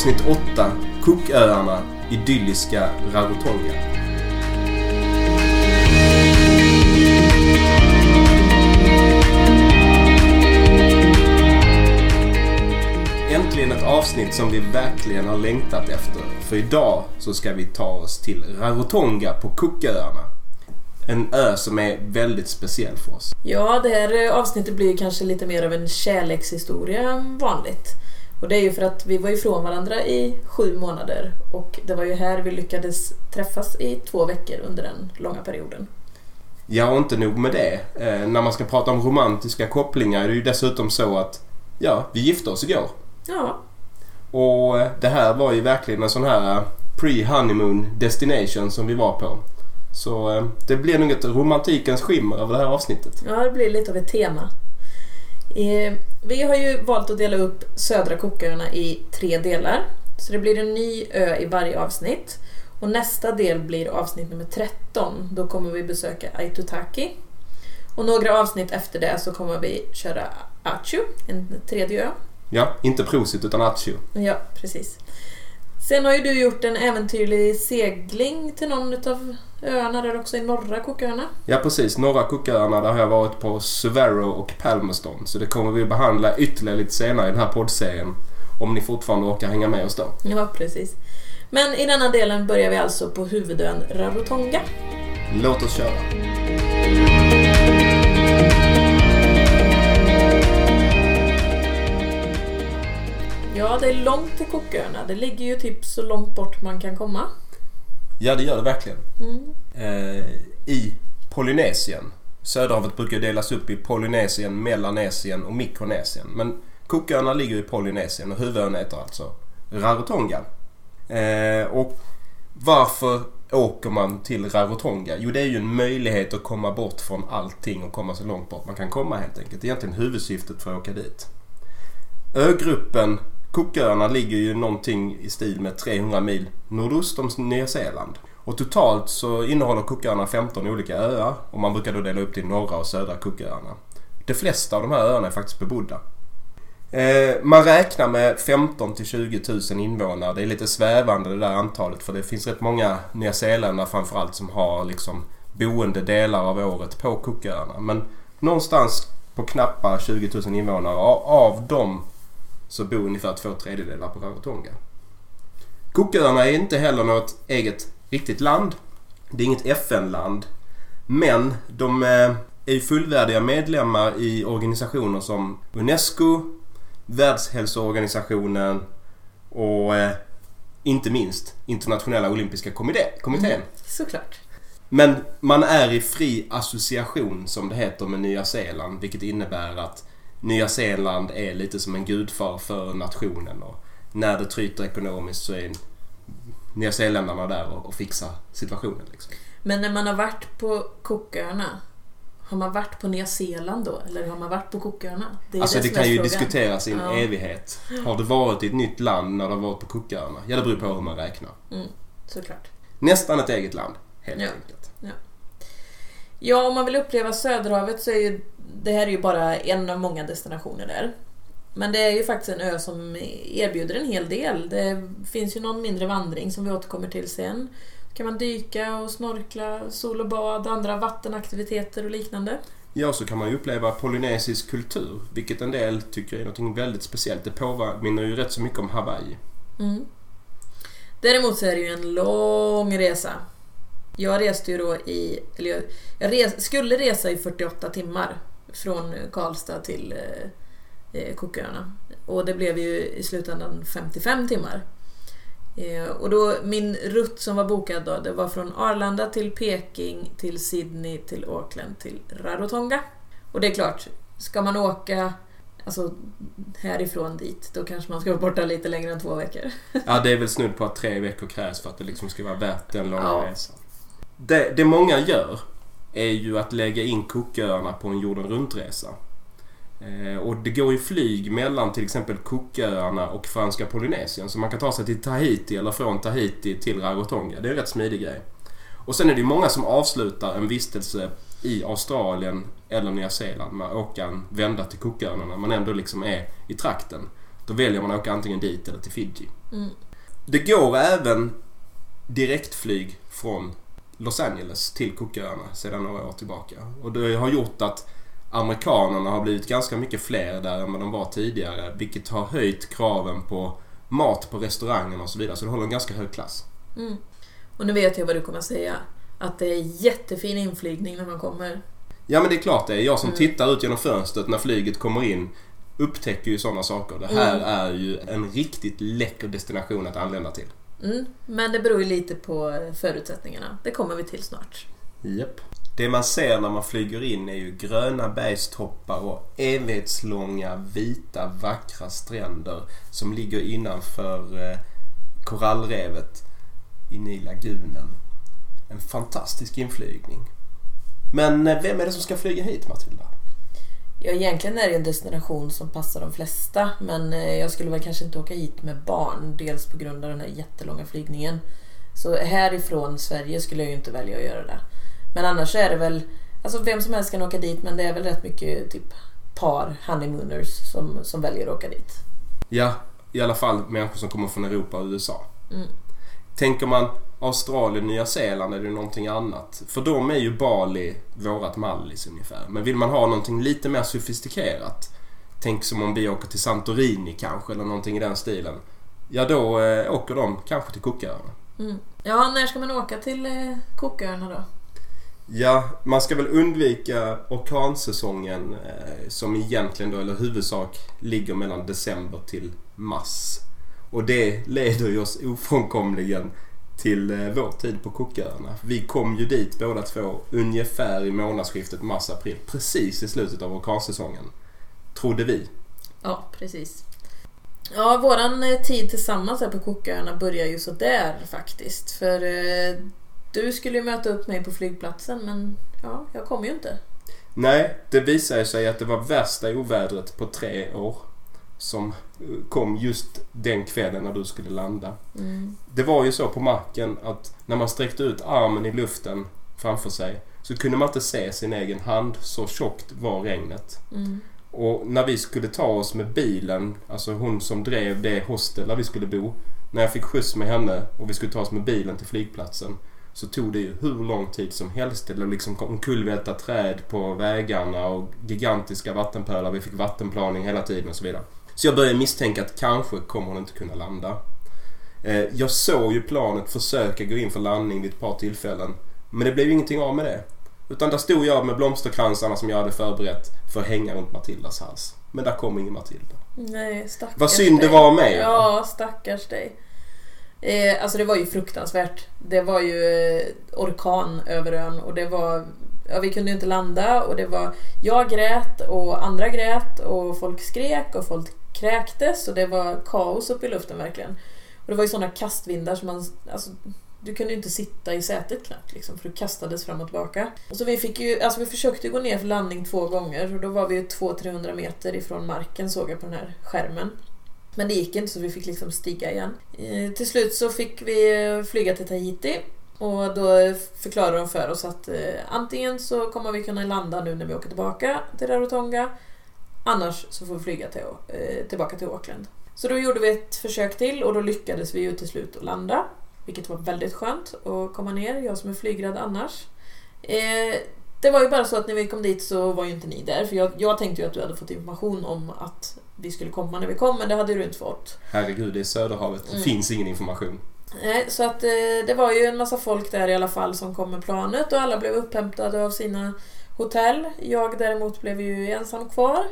Avsnitt 8. Cooköarna, idylliska Rarotonga. Äntligen ett avsnitt som vi verkligen har längtat efter. För idag så ska vi ta oss till Rarotonga på Cooköarna. En ö som är väldigt speciell för oss. Ja, det här avsnittet blir kanske lite mer av en kärlekshistoria än vanligt. Och det är ju för att vi var ifrån varandra i sju månader och det var ju här vi lyckades träffas i två veckor under den långa perioden. Ja, och inte nog med det. Eh, när man ska prata om romantiska kopplingar är det ju dessutom så att ja, vi gifte oss igår. Ja, Och eh, det här var ju verkligen en sån här eh, pre-honeymoon destination som vi var på. Så eh, det blir nog ett romantikens skimmer över det här avsnittet. ja det blir lite av ett tema. Eh, vi har ju valt att dela upp södra Cooköarna i tre delar. Så det blir en ny ö i varje avsnitt. Och nästa del blir avsnitt nummer 13. Då kommer vi besöka Aitutaki. Och några avsnitt efter det så kommer vi köra Achu, en tredje ö. Ja, inte Prosit utan Accio. Ja, precis. Sen har ju du gjort en äventyrlig segling till någon av öarna där också i norra Cooköarna. Ja, precis. Norra Cooköarna där har jag varit på Suvero och Palmerston. Så det kommer vi behandla ytterligare lite senare i den här poddserien. Om ni fortfarande orkar hänga med oss då. Ja, precis. Men i denna delen börjar vi alltså på huvudön Rarotonga. Låt oss köra. Ja, det är långt till Cooköarna. Det ligger ju typ så långt bort man kan komma. Ja, det gör det verkligen. Mm. eh, i Polynesien. Söderhavet brukar delas upp i Polynesien, Melanesien och Mikronesien. Men Cooköarna ligger i Polynesien och huvudön heter alltså Rarotonga. Eh, och varför åker man till Rarotonga? Jo, det är ju en möjlighet att komma bort från allting och komma så långt bort man kan komma helt enkelt. Det är egentligen huvudsyftet för att åka dit. Ögruppen Cooköarna ligger ju någonting i stil med 300 mil nordost om Nya Zeeland. Och totalt så innehåller Cooköarna 15 olika öar och man brukar då dela upp till norra och södra Cooköarna. De flesta av de här öarna är faktiskt bebodda. Eh, man räknar med 15 till 20 000 invånare. Det är lite svävande det där antalet för det finns rätt många Nya Zeeländare framförallt som har liksom boende delar av året på Cooköarna. Men någonstans på knappa 20 000 invånare. Av dem så bor ungefär två tredjedelar på Rarotonga. Cooköarna är inte heller något eget riktigt land. Det är inget FN-land. Men de eh, är fullvärdiga medlemmar i organisationer som Unesco, Världshälsoorganisationen och eh, inte minst Internationella Olympiska kommittén. Såklart. Men man är i fri association som det heter med Nya Zeeland vilket innebär att Nya Zeeland är lite som en gudfar för nationen och när det tryter ekonomiskt så är Nya Zeeländarna där och, och fixar situationen. Liksom. Men när man har varit på Cooköarna, har man varit på Nya Zeeland då? Eller har man varit på Cooköarna? Det Alltså det som kan ju frågan. diskuteras i en Ja. evighet. Har du varit i ett nytt land när du har varit på Cooköarna? Ja, det beror på hur man räknar. Mm, såklart. Nästan ett eget land, helt Ja. enkelt. Ja, om man vill uppleva Söderhavet så är ju det här är ju bara en av många destinationer där. Men det är ju faktiskt en ö som erbjuder en hel del. Det finns ju någon mindre vandring som vi återkommer till sen. kan man dyka och snorkla, sol och bad, andra vattenaktiviteter och liknande. Ja, så kan man ju uppleva polynesisk kultur, vilket en del tycker är något väldigt speciellt. Det påminner ju rätt så mycket om Hawaii. Mm. Däremot så är det ju en lång resa. Jag reste ju då i, eller jag, jag res, skulle resa i 48 timmar från Karlstad till eh, eh, Cooköarna. Och det blev ju i slutändan 55 timmar. Eh, och då min rutt som var bokad då, det var från Arlanda till Peking, till Sydney, till Auckland, till Rarotonga. Och det är klart, ska man åka alltså, härifrån dit, då kanske man ska vara borta lite längre än två veckor. Ja, det är väl snudd på att tre veckor krävs för att det liksom ska vara värt den långa Ja. resan. Det, det många gör är ju att lägga in Cooköarna på en jorden runt-resa. Eh, och det går ju flyg mellan till exempel Cooköarna och franska Polynesien. Så man kan ta sig till Tahiti eller från Tahiti till Rarotonga. Det är en rätt smidig grej. Och sen är det ju många som avslutar en vistelse i Australien eller Nya Zeeland med att åka en vända till Cooköarna när man ändå liksom är i trakten. Då väljer man att åka antingen dit eller till Fiji. Mm. Det går även direktflyg från Los Angeles till Cooköarna sedan några år tillbaka. Och det har gjort att amerikanerna har blivit ganska mycket fler där än vad de var tidigare. Vilket har höjt kraven på mat på restaurangen och så vidare. Så det håller en ganska hög klass. Mm. Och nu vet jag vad du kommer säga. Att det är jättefin inflygning när man kommer. Ja men det är klart det är. Jag som Mm. tittar ut genom fönstret när flyget kommer in upptäcker ju sådana saker. Det här Mm. är ju en riktigt läcker destination att anlända till. Mm. Men det beror ju lite på förutsättningarna. Det kommer vi till snart. Japp. Det man ser när man flyger in är ju gröna bergstoppar och evighetslånga vita vackra stränder som ligger innanför eh, korallrevet inne i lagunen. En fantastisk inflygning. Men eh, vem är det som ska flyga hit Matilda? Ja, egentligen är det en destination som passar de flesta. Men eh, jag skulle väl kanske inte åka hit med barn. Dels på grund av den här jättelånga flygningen. Så härifrån Sverige skulle jag ju inte välja att göra det. Men annars är det väl... Alltså vem som helst kan åka dit men det är väl rätt mycket typ par, honeymooners, som, som väljer att åka dit. Ja, i alla fall människor som kommer från Europa och USA. Mm. Tänker man Australien, Nya Zeeland är det någonting annat. För dem är ju Bali vårat Mallis ungefär. Men vill man ha någonting lite mer sofistikerat. Tänk som om vi åker till Santorini kanske eller någonting i den stilen. Ja då eh, åker de kanske till Cooköarna. Mm. Ja, när ska man åka till eh, Cooköarna då? Ja, man ska väl undvika orkansäsongen eh, som egentligen då, eller huvudsak, ligger mellan december till mars. Och det leder ju oss ofrånkomligen till eh, vår tid på Cooköarna. Vi kom ju dit båda två ungefär i månadsskiftet mars-april. Precis i slutet av orkansäsongen. Trodde vi. Ja, precis. Ja, våran eh, tid tillsammans här på Cooköarna börjar ju så där faktiskt. För eh, du skulle ju möta upp mig på flygplatsen men ja, jag kom ju inte. Nej, det visade sig att det var värsta ovädret på tre år. Som eh, kom just den kvällen när du skulle landa. Mm. Det var ju så på marken att när man sträckte ut armen i luften framför sig så kunde man inte se sin egen hand. Så tjockt var regnet. Mm. Och när vi skulle ta oss med bilen, alltså hon som drev det hostel där vi skulle bo. När jag fick skjuts med henne och vi skulle ta oss med bilen till flygplatsen så tog det ju hur lång tid som helst. Det liksom omkullvälta träd på vägarna och gigantiska vattenpölar. Vi fick vattenplaning hela tiden och så vidare. Så jag började misstänka att kanske kommer hon inte kunna landa. Eh, Jag såg ju planet försöka gå in för landning vid ett par tillfällen. Men det blev ju ingenting av med det. Utan där stod jag med blomsterkransarna som jag hade förberett för att hänga runt Matildas hals. Men där kom ingen Matilda. Nej, stackars Vad synd det dig. var av mig. Ja, stackars dig. Eh, alltså det var ju fruktansvärt. Det var ju eh, orkan över ön och det var... Ja, vi kunde ju inte landa och det var... Jag grät och andra grät och folk skrek och folk kräktes och det var kaos uppe i luften verkligen. Och det var ju sådana kastvindar som man... Alltså, du kunde ju inte sitta i sätet knappt liksom, för du kastades fram och tillbaka. Så vi fick ju, alltså vi försökte gå ner för landning två gånger och då var vi ju 200-300 meter ifrån marken såg jag på den här skärmen. Men det gick inte så vi fick liksom stiga igen. Eh, till slut så fick vi eh, flyga till Tahiti och då förklarade de för oss att eh, antingen så kommer vi kunna landa nu när vi åker tillbaka till Rarotonga annars så får vi flyga till, eh, tillbaka till Auckland. Så då gjorde vi ett försök till och då lyckades vi ju till slut att landa. Vilket var väldigt skönt att komma ner, jag som är flygrädd annars. Eh, det var ju bara så att när vi kom dit så var ju inte ni där. För jag, jag tänkte ju att du hade fått information om att vi skulle komma när vi kom, men det hade du inte fått. Herregud, det är Söderhavet. Det Mm. finns ingen information. Nej, så att eh, det var ju en massa folk där i alla fall som kom med planet och alla blev upphämtade av sina hotell. Jag däremot blev ju ensam kvar.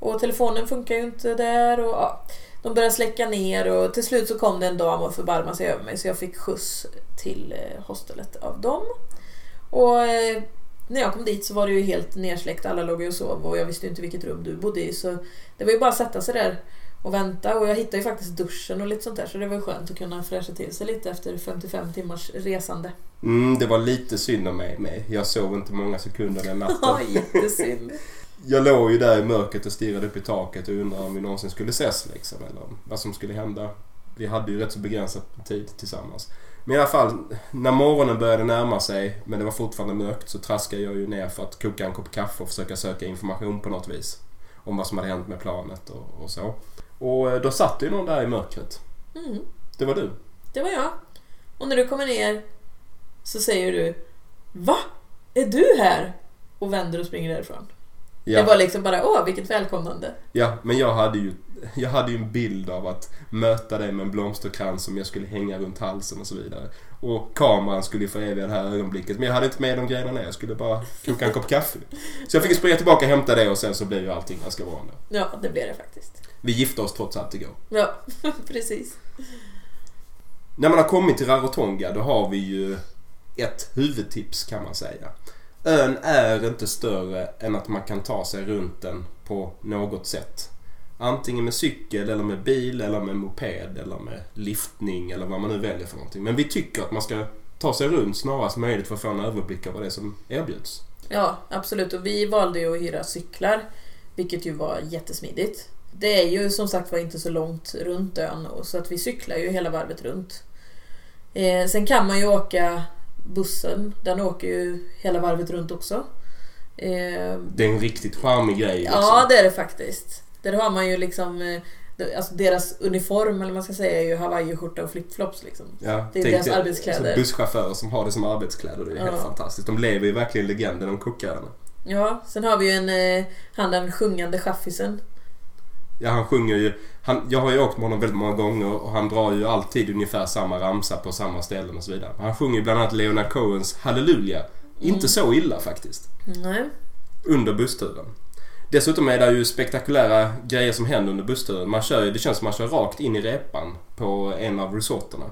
Och telefonen funkar ju inte där och ja, de började släcka ner och till slut så kom det en dam och förbarmade sig över mig så jag fick skjuts till eh, hostelet av dem. Och eh, när jag kom dit så var det ju helt nersläckt, alla låg ju och sov och jag visste ju inte vilket rum du bodde i så det var ju bara att sätta sig där och vänta och jag hittade ju faktiskt duschen och lite sånt där så det var ju skönt att kunna fräscha till sig lite efter 55 timmars resande. Mm, det var lite synd om mig med. Jag sov inte många sekunder den natten. Ja, jättesynd. Jag låg ju där i mörkret och stirrade upp i taket och undrade om vi någonsin skulle ses liksom. Eller vad som skulle hända. Vi hade ju rätt så begränsad tid tillsammans. Men i alla fall, när morgonen började närma sig men det var fortfarande mörkt så traskade jag ju ner för att koka en kopp kaffe och försöka söka information på något vis. Om vad som hade hänt med planet och, och så. Och eh, då satt ju någon där i mörkret. Mm, Det var du. det var jag. Och när du kommer ner så säger du Va? Är du här? Och vänder och springer därifrån. Ja. Det var liksom bara, åh vilket välkomnande. Ja, men jag hade ju jag hade ju en bild av att möta dig med en blomsterkrans som jag skulle hänga runt halsen och så vidare. Och kameran skulle föreviga det här ögonblicket. Men jag hade inte med de grejerna. Jag skulle bara koka en kopp kaffe. Så jag fick springa tillbaka och hämta det och sen så blev ju allting ganska bra ändå. Ja, det blev det faktiskt. Vi gifte oss trots allt igår. Ja, precis. När man har kommit till Rarotonga då har vi ju ett huvudtips kan man säga. Ön är inte större än att man kan ta sig runt den på något sätt. Antingen med cykel eller med bil eller med moped eller med liftning eller vad man nu väljer för någonting. Men vi tycker att man ska ta sig runt snarast möjligt för att få en överblick över det som erbjuds. Ja, absolut. Och vi valde ju att hyra cyklar, vilket ju var jättesmidigt. Det är ju som sagt var inte så långt runt ön, så att vi cyklar ju hela varvet runt. Eh, sen kan man ju åka bussen, den åker ju hela varvet runt också. Eh, Det är en riktigt charmig grej. Liksom. ja, det är det faktiskt. Där har man ju liksom, eh, det- alltså deras uniform, eller vad man ska säga, är ju hawaiiskjorta och flipflops liksom. Ja, Det är deras dig- arbetskläder. så Busschaufförer som har det som arbetskläder. Det är Ja. helt fantastiskt. De lever ju verkligen legenden om kockörerna. Ja, sen har vi ju en, eh, han den sjungande chaffisen. Ja, han sjunger ju. Han, jag har ju åkt med honom väldigt många gånger och han drar ju alltid ungefär samma ramsa på samma ställen och så vidare. Han sjunger ju bland annat Leonard Cohens Halleluja. Inte så illa faktiskt. Nej. Under bussturen. Dessutom är det ju spektakulära grejer som händer under bussturen. Man kör det känns som man kör rakt in i repan på en av resorterna.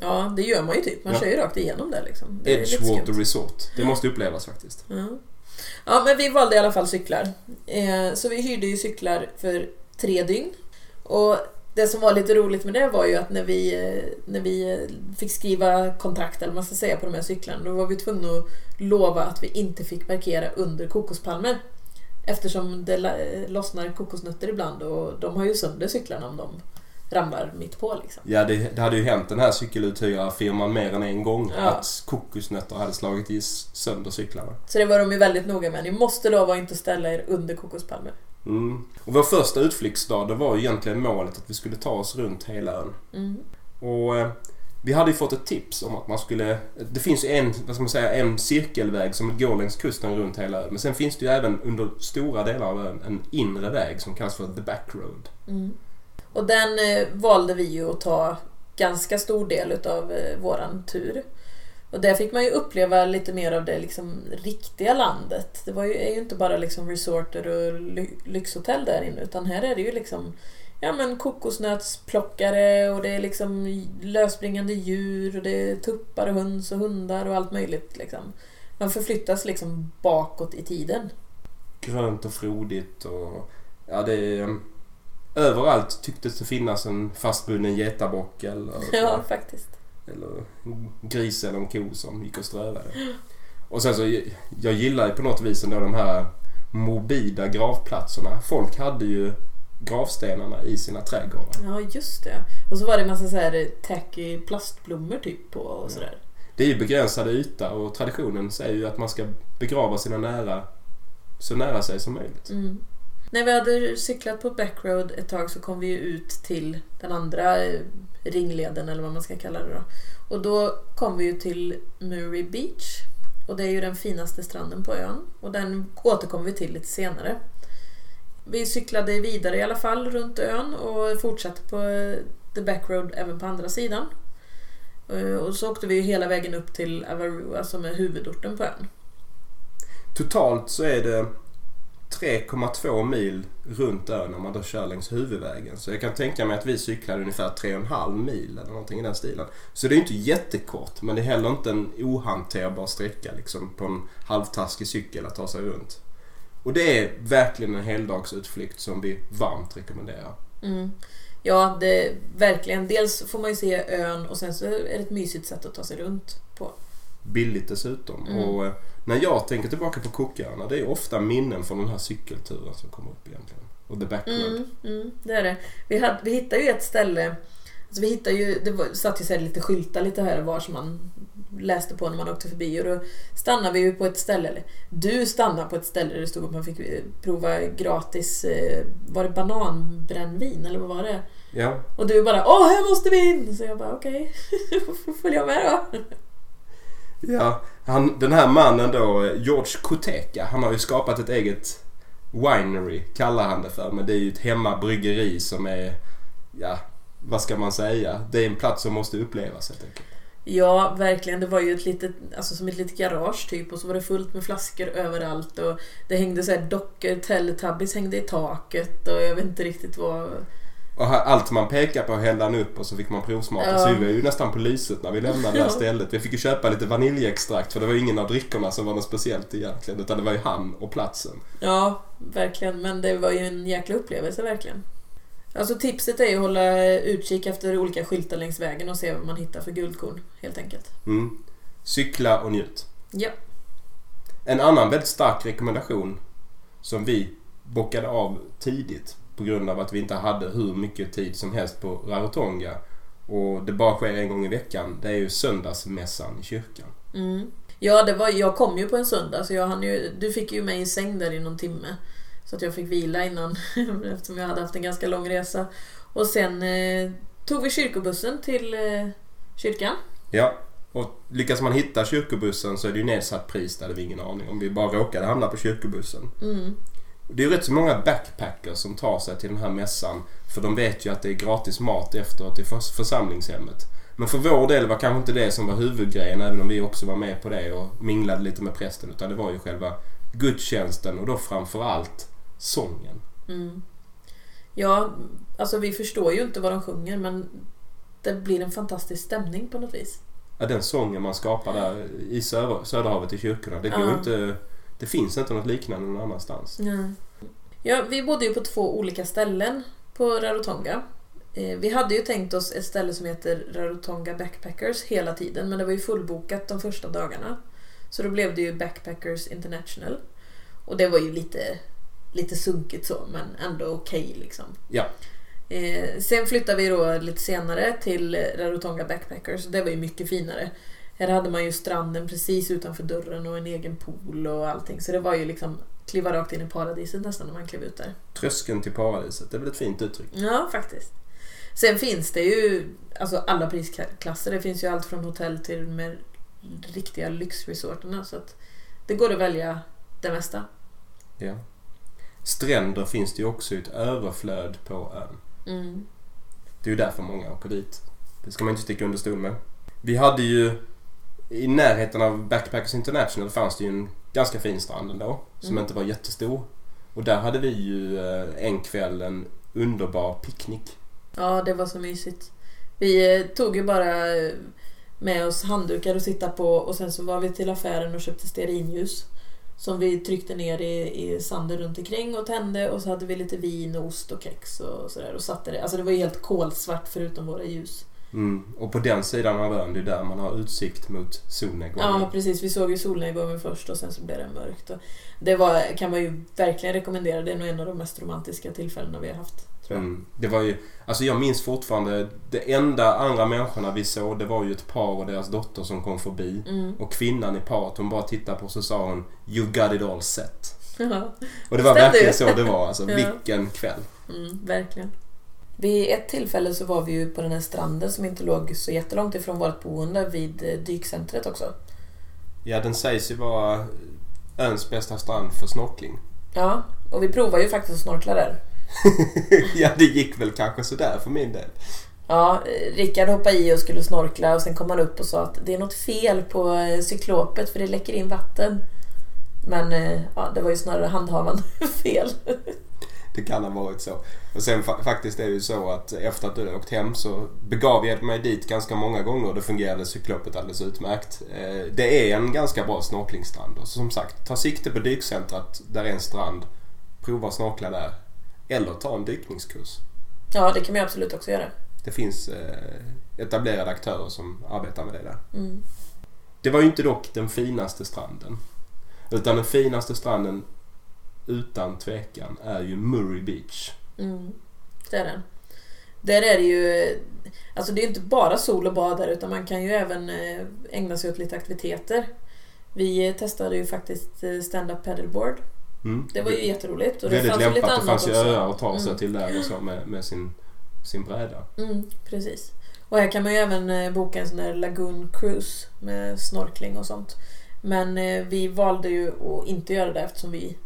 Ja, det gör man ju typ. Man Ja. kör ju rakt igenom det liksom. Det Edgewater. Resort. Det måste upplevas faktiskt. Ja. ja, men vi valde i alla fall cyklar. Eh, så vi hyrde ju cyklar för tre dygn. Och det som var lite roligt med det var ju att när vi, när vi fick skriva kontrakt, eller man ska säga, på de här cyklarna, då var vi tvungna att lova att vi inte fick parkera under kokospalmer. Eftersom det lossnar kokosnötter ibland och de har ju sönder cyklarna om de ramlar mitt på liksom. Ja, det, det hade ju hänt den här cykeluthyrarfirman mer än en gång Ja. att kokosnötter hade slagit i sönder cyklarna. Så det var de ju väldigt noga med. Ni måste lova att inte ställa er under kokospalmer. Mm. Och vår första utflyktsdag, det var egentligen målet att vi skulle ta oss runt hela ön. Mm. Och eh, vi hade ju fått ett tips om att man skulle... Det finns ju en, vad ska man säga, en cirkelväg som går längs kusten runt hela ön. Men sen finns det ju även under stora delar av ön en inre väg som kallas för The Back Road. Mm. Och den eh, valde vi ju att ta ganska stor del utav eh, våran tur. Och där fick man ju uppleva lite mer av det liksom riktiga landet. Det var ju, är ju inte bara liksom resorter och ly- lyxhotell där inne utan här är det ju liksom ja, men kokosnötsplockare och det är liksom lösspringande djur och det är tuppar och höns och hundar och allt möjligt. Liksom. Man förflyttas liksom bakåt i tiden. Grönt och frodigt och... Ja, det är... eh, Överallt tycktes det finnas en fastbunden getabock eller... Ja, faktiskt. Eller gris eller en ko som gick och strövade. Och sen så, jag gillar ju på något vis ändå de här morbida gravplatserna. Folk hade ju gravstenarna i sina trädgårdar. Ja, just det. Och så var det en massa så här tacky plastblommor typ på och Ja. sådär. Det är ju begränsade yta och traditionen säger ju att man ska begrava sina nära så nära sig som möjligt. Mm. När vi hade cyklat på Backroad ett tag så kom vi ju ut till den andra eh, ringleden eller vad man ska kalla det då. Och då kom vi ju till Murray Beach. Och det är ju den finaste stranden på ön. Och den återkommer vi till lite senare. Vi cyklade vidare i alla fall runt ön och fortsatte på eh, The Backroad även på andra sidan. Eh, och så åkte vi ju hela vägen upp till Avarua alltså som är huvudorten på ön. Totalt så är det 3,2 mil runt ön om man då kör längs huvudvägen. Så jag kan tänka mig att vi cyklade ungefär 3,5 mil eller någonting i den stilen. Så det är inte jättekort men det är heller inte en ohanterbar sträcka liksom på en halvtaskig cykel att ta sig runt. Och det är verkligen en heldagsutflykt som vi varmt rekommenderar. Mm. Ja, det är verkligen. Dels får man ju se ön och sen så är det ett mysigt sätt att ta sig runt på. Billigt dessutom. Mm. Och eh, när jag tänker tillbaka på Cooköarna det är ofta minnen från den här cykelturen som kommer upp egentligen. Och the back road. Mm, mm, det är det. Vi, hade, vi hittade ju ett ställe Alltså vi hittade ju, det var, satt ju så lite skyltar lite här och var som man läste på när man åkte förbi och då stannade vi ju på ett ställe, eller du stannade på ett ställe där det stod att man fick eh, prova gratis, eh, var det bananbrännvin eller vad var det? Ja. Och du bara åh här måste vi in! Så jag bara okej, okay. följa med då. Ja, han, den här mannen då, George Koteka, han har ju skapat ett eget winery, kallar han det för. Men det är ju ett hemmabryggeri som är, ja, vad ska man säga? Det är en plats som måste upplevas helt enkelt. Ja, verkligen. Det var ju ett litet, alltså som ett litet garage typ och så var det fullt med flaskor överallt och det hängde så här dockor, Teletubbies hängde i taket och jag vet inte riktigt vad... Och allt man pekar på hällde han upp och så fick man provsmaka. Ja. Så vi var ju nästan på lyset när vi lämnade det här stället. Vi fick ju köpa lite vaniljextrakt för det var ingen av drickorna som var något speciellt egentligen. Utan det var ju han och platsen. Ja, verkligen. Men det var ju en jäkla upplevelse verkligen. Alltså tipset är ju att hålla utkik efter olika skyltar längs vägen och se vad man hittar för guldkorn helt enkelt. Mm. Cykla och njut. Ja. En annan väldigt stark rekommendation som vi bockade av tidigt på grund av att vi inte hade hur mycket tid som helst på Rarotonga och det bara sker en gång i veckan. Det är ju söndagsmässan i kyrkan. Mm. Ja, det var, jag kom ju på en söndag så jag hann ju, du fick ju mig i säng där i någon timme. Så att jag fick vila innan eftersom jag hade haft en ganska lång resa. Och sen eh, tog vi kyrkobussen till eh, kyrkan. Ja, och lyckas man hitta kyrkobussen så är det ju nedsatt pris, det hade vi ingen aning om. Vi bara råkade hamna på kyrkobussen. Mm. Det är ju rätt så många backpackers som tar sig till den här mässan. För de vet ju att det är gratis mat efteråt i församlingshemmet. Men för vår del var kanske inte det som var huvudgrejen även om vi också var med på det och minglade lite med prästen. Utan det var ju själva gudstjänsten och då framförallt sången. Mm. Ja, alltså vi förstår ju inte vad de sjunger men det blir en fantastisk stämning på något vis. Ja, den sången man skapar där i söder, Söderhavet i kyrkorna. Det går ja. inte... Det finns inte något liknande någon annanstans. Ja. ja, vi bodde ju på två olika ställen på Rarotonga. Eh, vi hade ju tänkt oss ett ställe som heter Rarotonga Backpackers hela tiden men det var ju fullbokat de första dagarna. Så då blev det ju Backpackers International. Och det var ju lite lite sunkigt så men ändå okej okay, liksom. Ja. Eh, sen flyttade vi då lite senare till Rarotonga Backpackers det var ju mycket finare. Här hade man ju stranden precis utanför dörren och en egen pool och allting så det var ju liksom kliva rakt in i paradiset nästan när man klev ut där. Tröskeln till paradiset, det är väl ett fint uttryck? Ja, faktiskt. Sen finns det ju alltså alla prisklasser. Det finns ju allt från hotell till med riktiga lyxresorterna så att det går att välja det mesta. Ja stränder finns det ju också ett överflöd på ön. Mm. Det är ju därför många åker dit. Det ska man inte sticka under stol med. Vi hade ju i närheten av Backpackers International fanns det ju en ganska fin strand ändå. Som mm. inte var jättestor. Och där hade vi ju eh, en kväll en underbar picknick. Ja, det var så mysigt. Vi eh, tog ju bara eh, med oss handdukar att sitta på och sen så var vi till affären och köpte stearinljus. Som vi tryckte ner i, i sanden runt omkring och tände och så hade vi lite vin, och ost och kex och sådär och satte det. Alltså det var helt kolsvart förutom våra ljus. Mm. Och på den sidan av ön, det är där man har utsikt mot solnedgången. Ja precis, vi såg ju solnedgången först och sen så blev det mörkt. Det var, kan man ju verkligen rekommendera, det är nog en av de mest romantiska tillfällena vi har haft. Mm. Det var ju, alltså jag minns fortfarande, det enda andra människorna vi såg det var ju ett par och deras dotter som kom förbi. Mm. Och kvinnan i paret hon bara tittade på oss och sa hon You got it all set. Ja. Och det var verkligen så det var alltså. ja. Vilken kväll. Mm, verkligen. Vid ett tillfälle så var vi ju på den här stranden som inte låg så jättelångt ifrån vårt boende vid eh, dykcentret också. Ja, den sägs ju vara öns bästa strand för snorkling. Ja, och vi provade ju faktiskt att snorkla där. ja, det gick väl kanske sådär för min del. Ja, Rickard hoppade i och skulle snorkla och sen kom han upp och sa att det är något fel på eh, cyklopet för det läcker in vatten. Men eh, ja, det var ju snarare handhavande fel. Det kan ha varit så. Och sen fa faktiskt är det ju så att efter att du åkt hem så begav jag mig dit ganska många gånger och det fungerade cyklopet alldeles utmärkt. Eh, det är en ganska bra snorklingstrand och som sagt, ta sikte på dykcentrat där är en strand. Prova att snorkla där. Eller ta en dykningskurs. Ja, det kan man absolut också göra. Det finns eh, etablerade aktörer som arbetar med det där. Mm. Det var ju inte dock den finaste stranden. Utan den finaste stranden utan tvekan är ju Murray Beach. Mm, det är den. Där är det ju... Alltså det är inte bara sol och bad där utan man kan ju även eh, ägna sig åt lite aktiviteter. Vi eh, testade ju faktiskt eh, stand-up paddleboard. Mm. Det var ju jätteroligt. Och det Väldigt fanns lämpat. Det fanns ju öar att ta sig Mm. till där och så med, med sin, sin bräda. Mm, precis. Och här kan man ju även boka en sån där Lagoon Cruise med snorkling och sånt. Men vi valde ju att inte göra det eftersom vi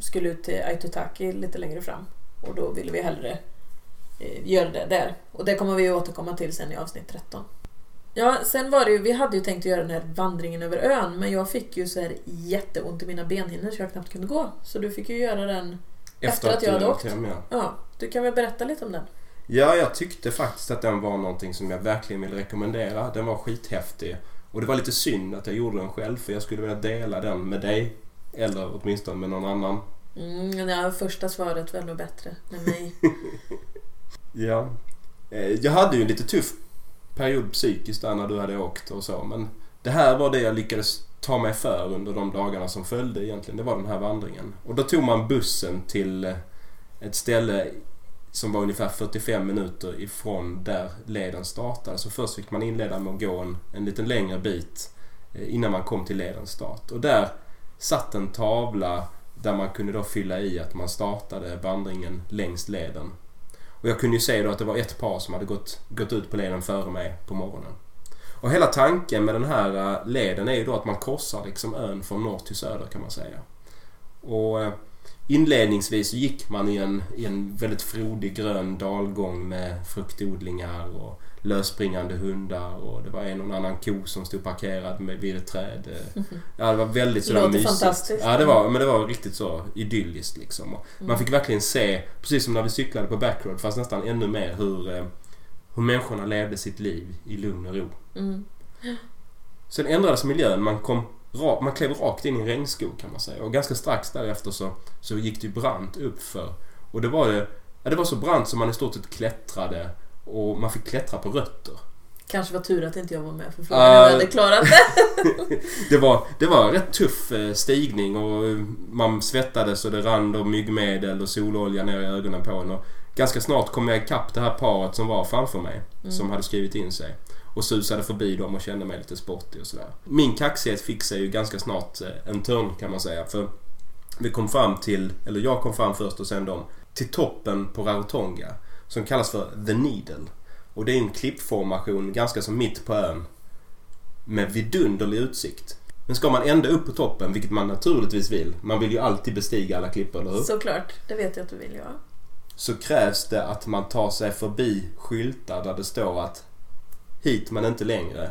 skulle ut till Aitutaki lite längre fram. Och då ville vi hellre eh, göra det där. Och det kommer vi återkomma till sen i avsnitt 13. Ja, sen var det ju, vi hade ju tänkt att göra den här vandringen över ön men jag fick ju så här jätteont i mina benhinnor så jag knappt kunde gå. Så du fick ju göra den. Efter att jag hade åkt. hem, ja. Ja, du kan väl berätta lite om den? Ja, jag tyckte faktiskt att den var någonting som jag verkligen vill rekommendera. Den var skithäftig. Och det var lite synd att jag gjorde den själv för jag skulle vilja dela den med dig. Eller åtminstone med någon annan. Mm, ja, första svaret var nog bättre med mig. Ja. Eh, Jag hade ju en lite tuff period psykiskt där när du hade åkt och så. Men det här var det jag lyckades ta mig för under de dagarna som följde egentligen. Det var den här vandringen. Och då tog man bussen till eh, ett ställe som var ungefär 45 minuter ifrån där leden startade. Så först fick man inleda med att gå en, en liten längre bit eh, innan man kom till ledens start. Och där satt en tavla där man kunde då fylla i att man startade vandringen längs leden. Och jag kunde ju se då att det var ett par som hade gått, gått ut på leden före mig på morgonen. Och hela tanken med den här eh, leden är ju då att man korsar liksom ön från norr till söder kan man säga. Och eh, inledningsvis gick man i en, i en väldigt frodig grön dalgång med fruktodlingar och lösspringande hundar och det var en och annan ko som stod parkerad med vid ett träd. Ja, det var väldigt sådär Låter mysigt. fantastiskt. Ja, det var, men det var riktigt så idylliskt liksom. Och Man Mm. fick verkligen se, precis som när vi cyklade på backroad, fast nästan ännu mer hur, eh, hur människorna levde sitt liv i lugn och ro. Mm. Sen ändrades miljön. Man, kom, man klev rakt in i en regnskog kan man säga. Och ganska strax därefter så, så gick det brant upp för. Och det var, det, ja, det var så brant som man i stort sett klättrade och man fick klättra på rötter. Kanske var tur att inte jag var med för frågan jag hade klarat det. Det var, det var en rätt tuff eh, stigning och eh, man svettades och det rann då myggmedel och sololja ner i ögonen på en. Och ganska snart kom jag ikapp det här paret som var framför mig. Som hade skrivit in sig. Och susade förbi dem och kände mig lite sportig och sådär. Min kaxighet fick sig ju ganska snart eh, en törn kan man säga. För vi kom fram till, eller jag kom fram först och sen de, till toppen på Rarotonga. Som kallas för The Needle. Och det är en klippformation ganska som mitt på ön. Med vidunderlig utsikt. Men ska man ända upp på toppen, vilket man naturligtvis vill. Man vill ju alltid bestiga alla klippor, eller hur? Såklart, det vet jag att du vill göra. så krävs det att man tar sig förbi skyltar där det står att hit men inte längre.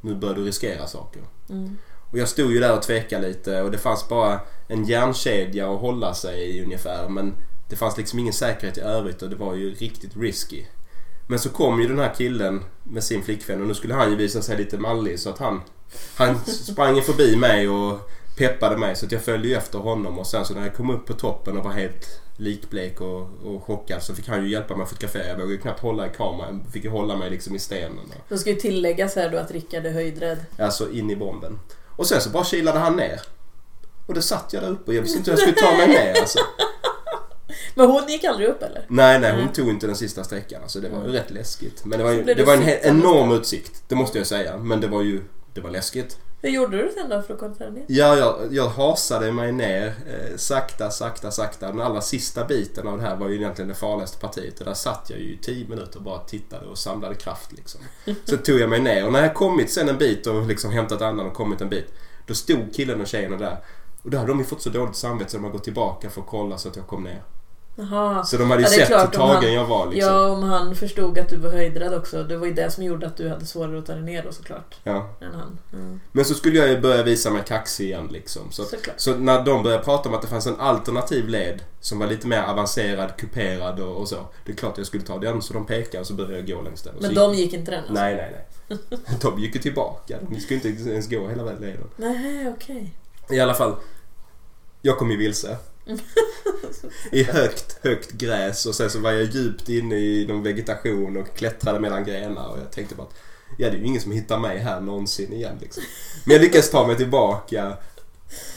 Nu bör du riskera saker. Mm. Och jag stod ju där och tvekade lite och det fanns bara en järnkedja att hålla sig i ungefär. Men det fanns liksom ingen säkerhet i övrigt och det var ju riktigt risky. Men så kom ju den här killen med sin flickvän och nu skulle han ju visa sig lite mallig så att han, han sprang förbi mig och peppade mig så att jag följde efter honom och sen så när jag kom upp på toppen och var helt likblek och, och chockad så fick han ju hjälpa mig att fotografera. Jag vågade ju knappt hålla i kameran. Jag fick ju hålla mig liksom i stenen. Då ska ju tilläggas här då att Rickard är höjdrädd. alltså in i bomben. Och sen så bara kilade han ner. Och då satt jag där uppe och jag visste inte hur jag skulle ta mig ner alltså. Men hon gick aldrig upp eller? Nej, nej hon Mm. tog inte den sista sträckan. Alltså det var ju rätt läskigt. Men det var, ju, det var en enorm utsikt. Det måste jag säga. Men det var ju det var läskigt. Hur gjorde du sen då för att komma ner? Ja, jag, jag hasade mig ner eh, sakta, sakta, sakta. Den allra sista biten av det här var ju egentligen det farligaste partiet. Och där satt jag ju i 10 minuter och bara tittade och samlade kraft liksom. Så tog jag mig ner och när jag kommit sen en bit och liksom hämtat andan och kommit en bit. Då stod killen och tjejerna där. Och då hade de ju fått så dåligt samvete så de har gått tillbaka för att kolla så att jag kom ner. Jaha. Så de hade ju Ja, sett hur tagen jag var liksom. Ja, om han förstod att du var höjdrädd också. Det var ju det som gjorde att du hade svårare att ta dig ner då såklart. Ja. Än han. Mm. Men så skulle jag ju börja visa mig kaxig igen liksom. Så, så när de började prata om att det fanns en alternativ led som var lite mer avancerad, kuperad och, och så. Det är klart att jag skulle ta den så de pekade och så började jag gå längs den. Men de gick inte den alltså? Nej, nej, nej. De gick ju tillbaka. De skulle inte ens gå hela vägen leden. Nej, okej. I alla fall. Jag kom ju vilse. I högt, högt gräs och sen så var jag djupt inne i någon vegetation och klättrade mellan grenar och jag tänkte bara att ja, det är ju ingen som hittar mig här någonsin igen liksom. Men jag lyckades ta mig tillbaka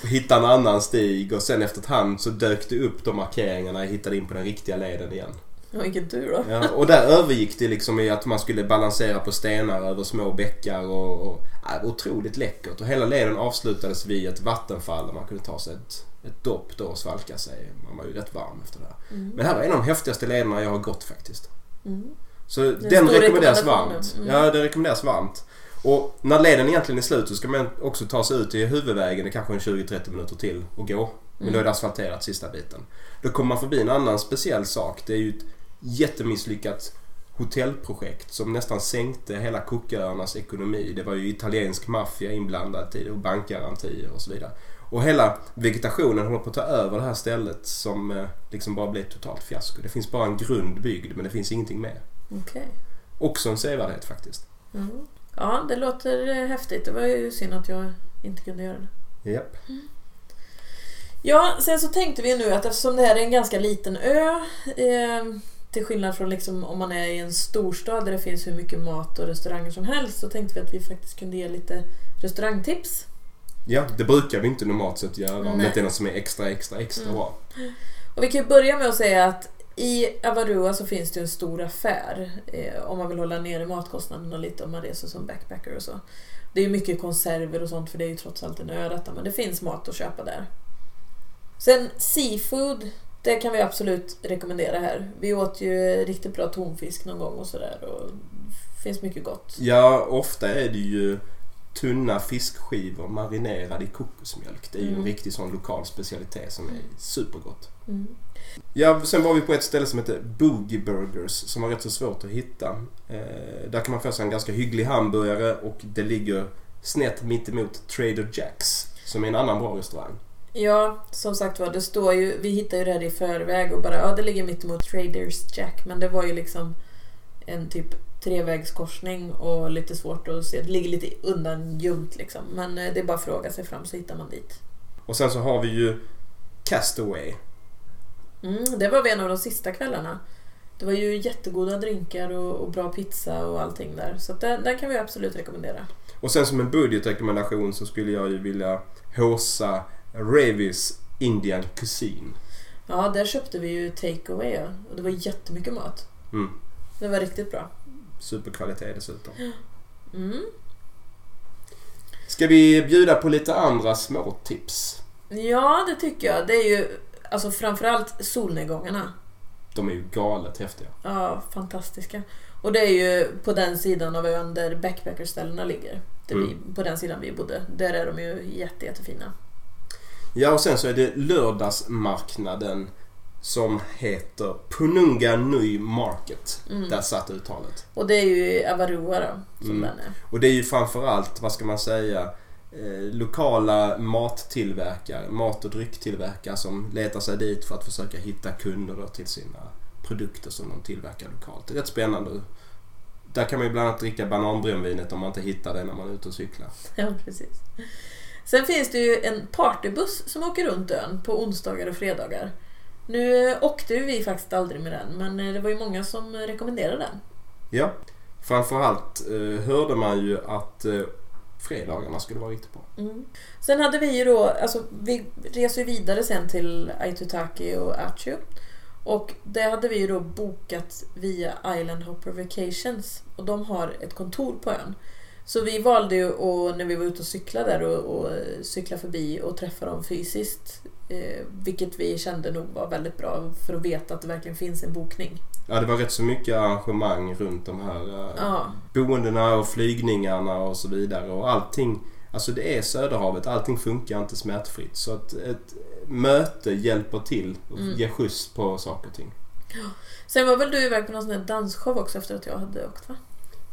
och hitta en annan stig och sen efter ett hand så dök det upp de markeringarna jag hittade in på den riktiga leden igen. Ja, vilken tur då. Ja, och där övergick det liksom i att man skulle balansera på stenar över små bäckar och, och otroligt läckert. Och hela leden avslutades vid ett vattenfall där man kunde ta sig ett, ett dopp då och svalka sig. Man var ju rätt varm efter det. Mm. Men det här var en av de häftigaste lederna jag har gått faktiskt. Mm. Så en den rekommenderas varmt. Mm. Ja, den rekommenderas varmt. Och när leden egentligen är slut så ska man också ta sig ut i huvudvägen i kanske en 20-30 minuter till och gå. Men Mm. då är det asfalterat sista biten. Då kommer man förbi en annan speciell sak. Det är ju ett jättemisslyckat hotellprojekt som nästan sänkte hela Cooköarnas ekonomi. Det var ju italiensk maffia inblandad i det och bankgarantier och så vidare. Och hela vegetationen håller på att ta över det här stället som eh, liksom bara blev ett totalt fiasko. Det finns bara en grund byggd men det finns ingenting mer. Okej. Också en sevärdhet faktiskt. Mm. Ja, det låter eh, häftigt. Det var ju synd att jag inte kunde göra det. Japp. Ja, sen så tänkte vi nu att eftersom det här är en ganska liten ö eh, till skillnad från liksom om man är i en storstad där det finns hur mycket mat och restauranger som helst så tänkte vi att vi faktiskt kunde ge lite restaurangtips. Ja, det brukar vi inte normalt sett göra om det inte är något som är extra, extra, extra Mm. bra. Och vi kan ju börja med att säga att i Avarua så finns det en stor affär eh, om man vill hålla nere matkostnaderna lite om man reser som backpacker och så. Det är ju mycket konserver och sånt för det är ju trots allt en ö detta men det finns mat att köpa där. Sen seafood, det kan vi absolut rekommendera här. Vi åt ju riktigt bra tonfisk någon gång och sådär och det finns mycket gott. Ja, ofta är det ju tunna fiskskivor marinerade i kokosmjölk. Det är ju en Mm. riktig sån lokal specialitet som är supergott. Mm. Ja, sen var vi på ett ställe som heter Boogie Burgers som var rätt så svårt att hitta. Eh, där kan man få sig en ganska hygglig hamburgare och det ligger snett mitt emot Trader Jacks som är en annan bra restaurang. Ja, som sagt var, det står ju, vi hittade ju det här i förväg och bara, ja det ligger mitt emot Traders Jack, men det var ju liksom en typ trevägskorsning och lite svårt att se. Det ligger lite undangömt liksom, men eh, det är bara att fråga sig fram så hittar man dit. Och sen så har vi ju Castaway. Mm, det var vid en av de sista kvällarna. Det var ju jättegoda drinkar och, och bra pizza och allting där, så den, den kan vi absolut rekommendera. Och sen som en budgetrekommendation så skulle jag ju vilja håsa Revis Indian Cuisine. Ja, där köpte vi ju take away ja, och det var jättemycket mat. Mm. Det var riktigt bra. Superkvalitet dessutom. Mm. Ska vi bjuda på lite andra små tips? Ja, det tycker jag. Det är ju alltså framförallt solnedgångarna. De är ju galet häftiga. Ja, fantastiska. Och det är ju på den sidan av ön där backpackerställena ligger. Mm. vi, på den sidan vi bodde. Där är de ju jätte, jättefina. Ja, och sen så är det lördagsmarknaden som heter Pununga Nui Market. Mm. Där satt uttalet. Och det är ju Avarua då, som Mm. den är. Och det är ju framförallt, vad ska man säga, eh, lokala mattillverkare, mat och drycktillverkare som letar sig dit för att försöka hitta kunder då till sina produkter som de tillverkar lokalt. Det är rätt spännande. Där kan man ju bland annat dricka bananbrännvinet om man inte hittar det när man är ute och cyklar. Ja, precis. Sen finns det ju en partybuss som åker runt ön på onsdagar och fredagar. Nu åkte vi faktiskt aldrig med den, men eh, det var ju många som eh, rekommenderade den. Ja, framförallt eh, hörde man ju att eh, fredagarna skulle vara riktigt bra. Mm. Sen hade vi ju då, alltså vi reser ju vidare sen till Aitutaki och Achu. Och det hade vi ju då bokat via Island Hopper Vacations. Och de har ett kontor på ön. Så vi valde ju att, när vi var ute och cyklade där och, och cykla förbi och träffa dem fysiskt. Eh, vilket vi kände nog var väldigt bra för att veta att det verkligen finns en bokning. Ja, det var rätt så mycket arrangemang runt de här eh, boendena och flygningarna och så vidare. Och allting, alltså det är Söderhavet, allting funkar inte smärtfritt. Så att ett möte hjälper till och Mm. ger skjuts på saker och ting. Sen var väl du iväg på någon sån här dansshow också efter att jag hade åkt va?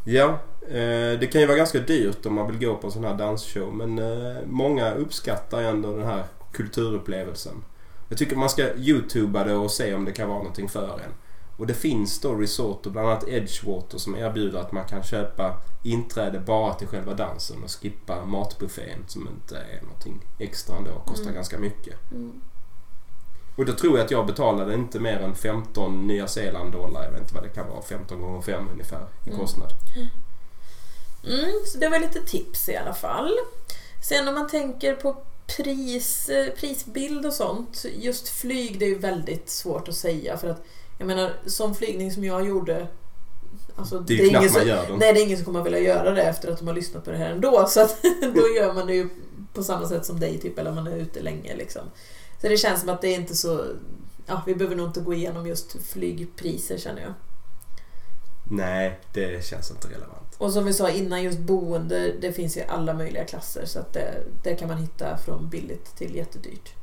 Ja, eh, det kan ju vara ganska dyrt om man vill gå på en sån här dansshow. Men eh, många uppskattar ändå den här kulturupplevelsen. Jag tycker man ska youtuba det och se om det kan vara någonting för en. Och det finns då resorter, bland annat Edgewater, som erbjuder att man kan köpa inträde bara till själva dansen och skippa matbuffén som inte är någonting extra ändå och kostar Mm. ganska mycket. Mm. Och då tror jag att jag betalade inte mer än 15 Nya Zeeland dollar. Jag vet inte vad det kan vara. 15 gånger 5 ungefär i Mm. kostnad. Mm, så det var lite tips i alla fall. Sen om man tänker på pris, eh, prisbild och sånt. Just flyg, det är ju väldigt svårt att säga för att Jag menar, som flygning som jag gjorde. Alltså, Det är ju knappt ingen som, nej, det är ingen som kommer att vilja göra det efter att de har lyssnat på det här ändå. Så att, då gör man det ju på samma sätt som dig, typ, eller man är ute länge. Liksom. Så det känns som att det är inte så... Ja, vi behöver nog inte gå igenom just flygpriser känner jag. Nej, det känns inte relevant. Och som vi sa innan, just boende, det finns i alla möjliga klasser. Så att det, det kan man hitta från billigt till jättedyrt.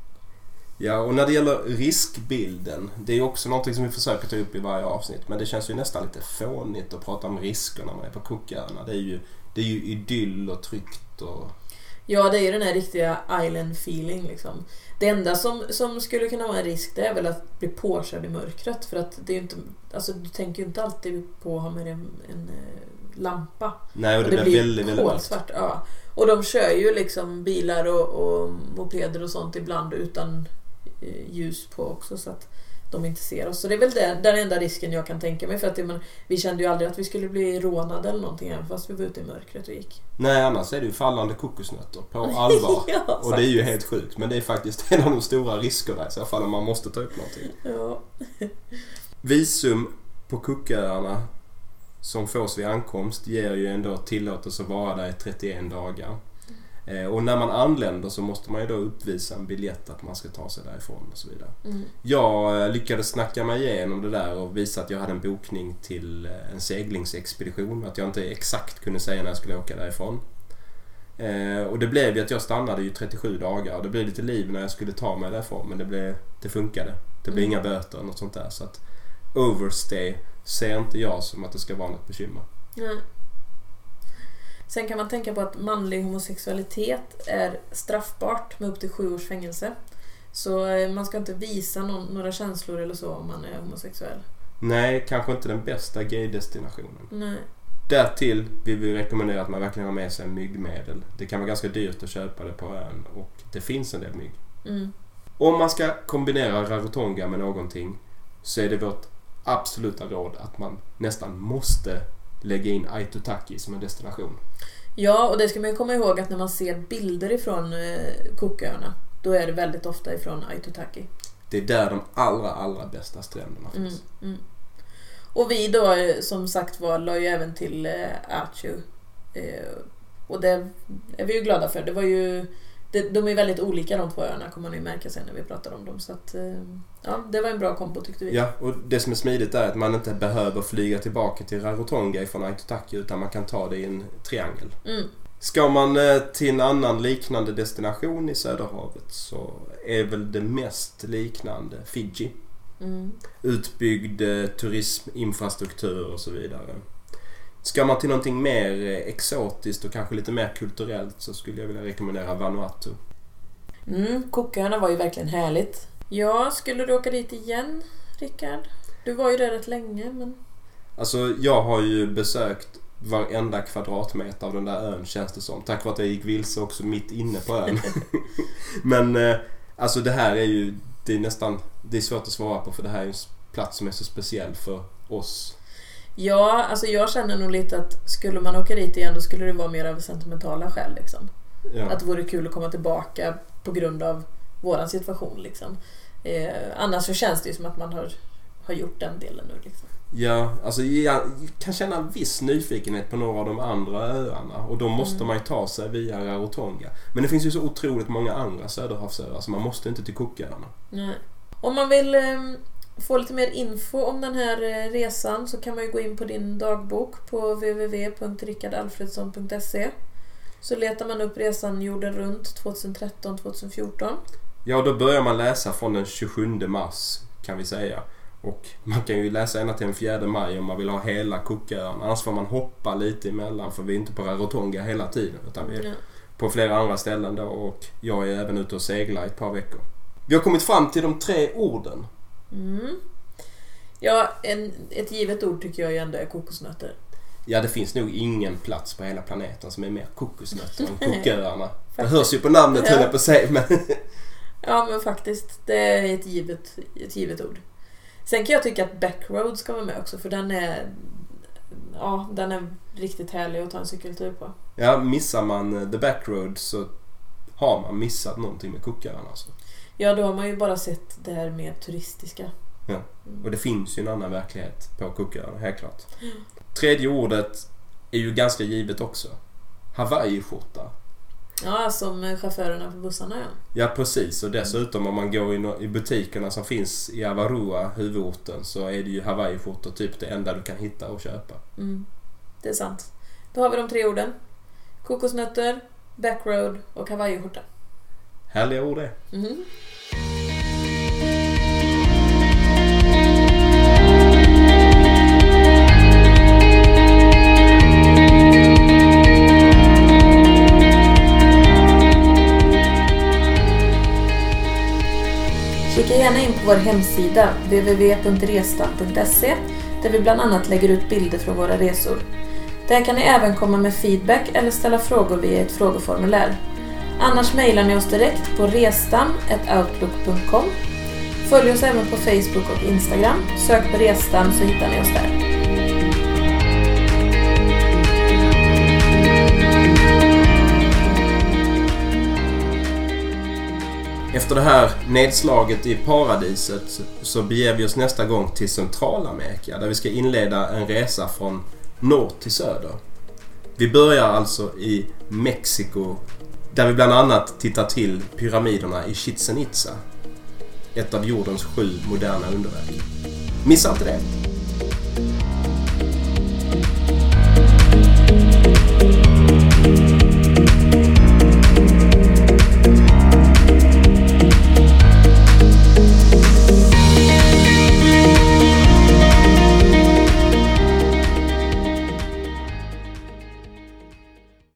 Ja, och när det gäller riskbilden. Det är ju också någonting som vi försöker ta upp i varje avsnitt. Men det känns ju nästan lite fånigt att prata om risker när man är på Cooköarna. Det är ju, det är ju idyll och tryggt och... Ja, det är ju den här riktiga island feeling liksom. Det enda som, som skulle kunna vara en risk det är väl att bli påkörd i mörkret. För att det är ju inte, alltså du tänker ju inte alltid på att ha med en, en eh, lampa. Nej, och det, Och blir väldigt, väldigt kolsvart. Ja. Och de kör ju liksom bilar och, och mopeder och sånt ibland utan eh, ljus på också så att de inte ser oss. Så det är väl det, den enda risken jag kan tänka mig. För att det, men, vi kände ju aldrig att vi skulle bli rånade eller någonting även fast vi var ute i mörkret och gick. Nej, annars är det ju fallande kokosnötter på allvar. ja, Och det är ju helt sjukt. Men det är faktiskt en av de stora riskerna i så fall om man måste ta upp någonting. Ja. Visum på Cooköarna som fås vid ankomst ger ju ändå tillåtelse att vara där i 31 dagar. Eh, Och när man anländer så måste man ju då uppvisa en biljett att man ska ta sig därifrån och så vidare. Mm. Jag eh, lyckades snacka mig igenom det där och visa att jag hade en bokning till eh, en seglingsexpedition. Att jag inte exakt kunde säga när jag skulle åka därifrån. Och det blev ju att jag stannade ju 37 dagar. Det blev lite liv när jag skulle ta mig därifrån men det, blev, det funkade. Det blev Mm. inga böter eller något sånt där. Så att overstay ser inte jag som att det ska vara något bekymmer. Nej. Sen kan man tänka på att manlig homosexualitet är straffbart med upp till sju års fängelse. Så eh, man ska inte visa någon, några känslor eller så om man är homosexuell. Nej, kanske inte den bästa gay-destinationen. Nej. Därtill vill vi rekommendera att man verkligen har med sig myggmedel. Det kan vara ganska dyrt att köpa det på ön och det finns en del mygg. Mm. Om man ska kombinera Rarotonga med någonting så är det vårt absoluta råd att man nästan måste lägga in Aitutaki som en destination. Ja, och det ska man ju komma ihåg att när man ser bilder ifrån eh, Cooköarna då är det väldigt ofta ifrån Aitutaki. Det är där de allra, allra bästa stränderna Mm, finns. mm. Och vi då eh, som sagt var la ju även till eh, Achu. Eh, och det är vi ju glada för. Det var ju, det, de är väldigt olika de två öarna kommer man ju märka sen när vi pratar om dem. Så att, eh, ja, det var en bra kombo tyckte vi. Ja, och det som är smidigt är att man inte behöver flyga tillbaka till Rarotonga ifrån Aitutaki utan man kan ta det i en triangel. Mm. Ska man eh, till en annan liknande destination i Söderhavet så är väl det mest liknande Fiji. Mm. Utbyggd eh, turisminfrastruktur och så vidare. Ska man till någonting mer eh, exotiskt och kanske lite mer kulturellt så skulle jag vilja rekommendera Vanuatu. Mm, Cooköarna var ju verkligen härligt. Ja, skulle du åka dit igen, Rickard? Du var ju där rätt länge, men... Alltså jag har ju besökt varenda kvadratmeter av den där ön känns det som. Tack vare att jag gick vilse också mitt inne på ön. Men eh, alltså det här är ju, det är nästan, det är svårt att svara på för det här är en plats som är så speciell för oss. Ja, alltså jag känner nog lite att skulle man åka dit igen då skulle det vara mer av sentimentala skäl liksom. Ja. Att det vore kul att komma tillbaka på grund av våran situation liksom. Eh, annars så känns det ju som att man har, har gjort den delen nu liksom. Ja, alltså jag kan känna en viss nyfikenhet på några av de andra öarna och då måste Mm. man ju ta sig via Rarotonga. Men det finns ju så otroligt många andra söderhavsöar så man måste inte till Cooköarna. Nej. Om man vill eh, få lite mer info om den här eh, resan så kan man ju gå in på din dagbok på www.rickardalfredsson.se Så letar man upp resan jorden runt 2013-2014. Ja, då börjar man läsa från den 27 mars kan vi säga. Och man kan ju läsa ända till den 4 maj om man vill ha hela Cooköarna. Annars får man hoppa lite emellan för vi är inte på Rarotonga hela tiden utan vi är Ja. på flera andra ställen då och jag är även ute och seglar i ett par veckor. Vi har kommit fram till de tre orden. Mm. Ja, en, ett givet ord tycker jag ju ändå är kokosnötter. Ja, det finns nog ingen plats på hela planeten som är mer kokosnötter än Cooköarna. Det hörs ju på namnet Ja. höll jag på att säga men... Ja, men faktiskt. Det är ett givet, ett givet ord. Sen kan jag tycka att Backroad ska vara med också för den är... Ja, den är riktigt härlig att ta en cykeltur på. Ja, missar man eh, The Backroad så har man missat någonting med Cooköarna alltså. Ja, då har man ju bara sett det här mer turistiska. Ja. Och det finns ju en annan verklighet på Cooköarna, helt klart. Tredje ordet är ju ganska givet också. Hawaii-skjorta. Ja, som chaufförerna på bussarna ja. Ja precis och dessutom om man går i butikerna som finns i Avarua, huvudorten, så är det ju hawaiiskjortor typ det enda du kan hitta och köpa. Mm. Det är sant. Då har vi de tre orden. Kokosnötter, backroad och hawaiiskjorta. Härliga ord det. Mhm. Kika gärna in på vår hemsida www.restam.se där vi bland annat lägger ut bilder från våra resor. Där kan ni även komma med feedback eller ställa frågor via ett frågeformulär. Annars mejlar ni oss direkt på restam.outlook.com. Följ oss även på Facebook och Instagram. Sök på Restam så hittar ni oss där. Efter det här nedslaget i paradiset så beger vi oss nästa gång till Centralamerika där vi ska inleda en resa från norr till söder. Vi börjar alltså i Mexiko där vi bland annat tittar till pyramiderna i Chichen Itza. Ett av jordens sju moderna underverk. Missa inte det!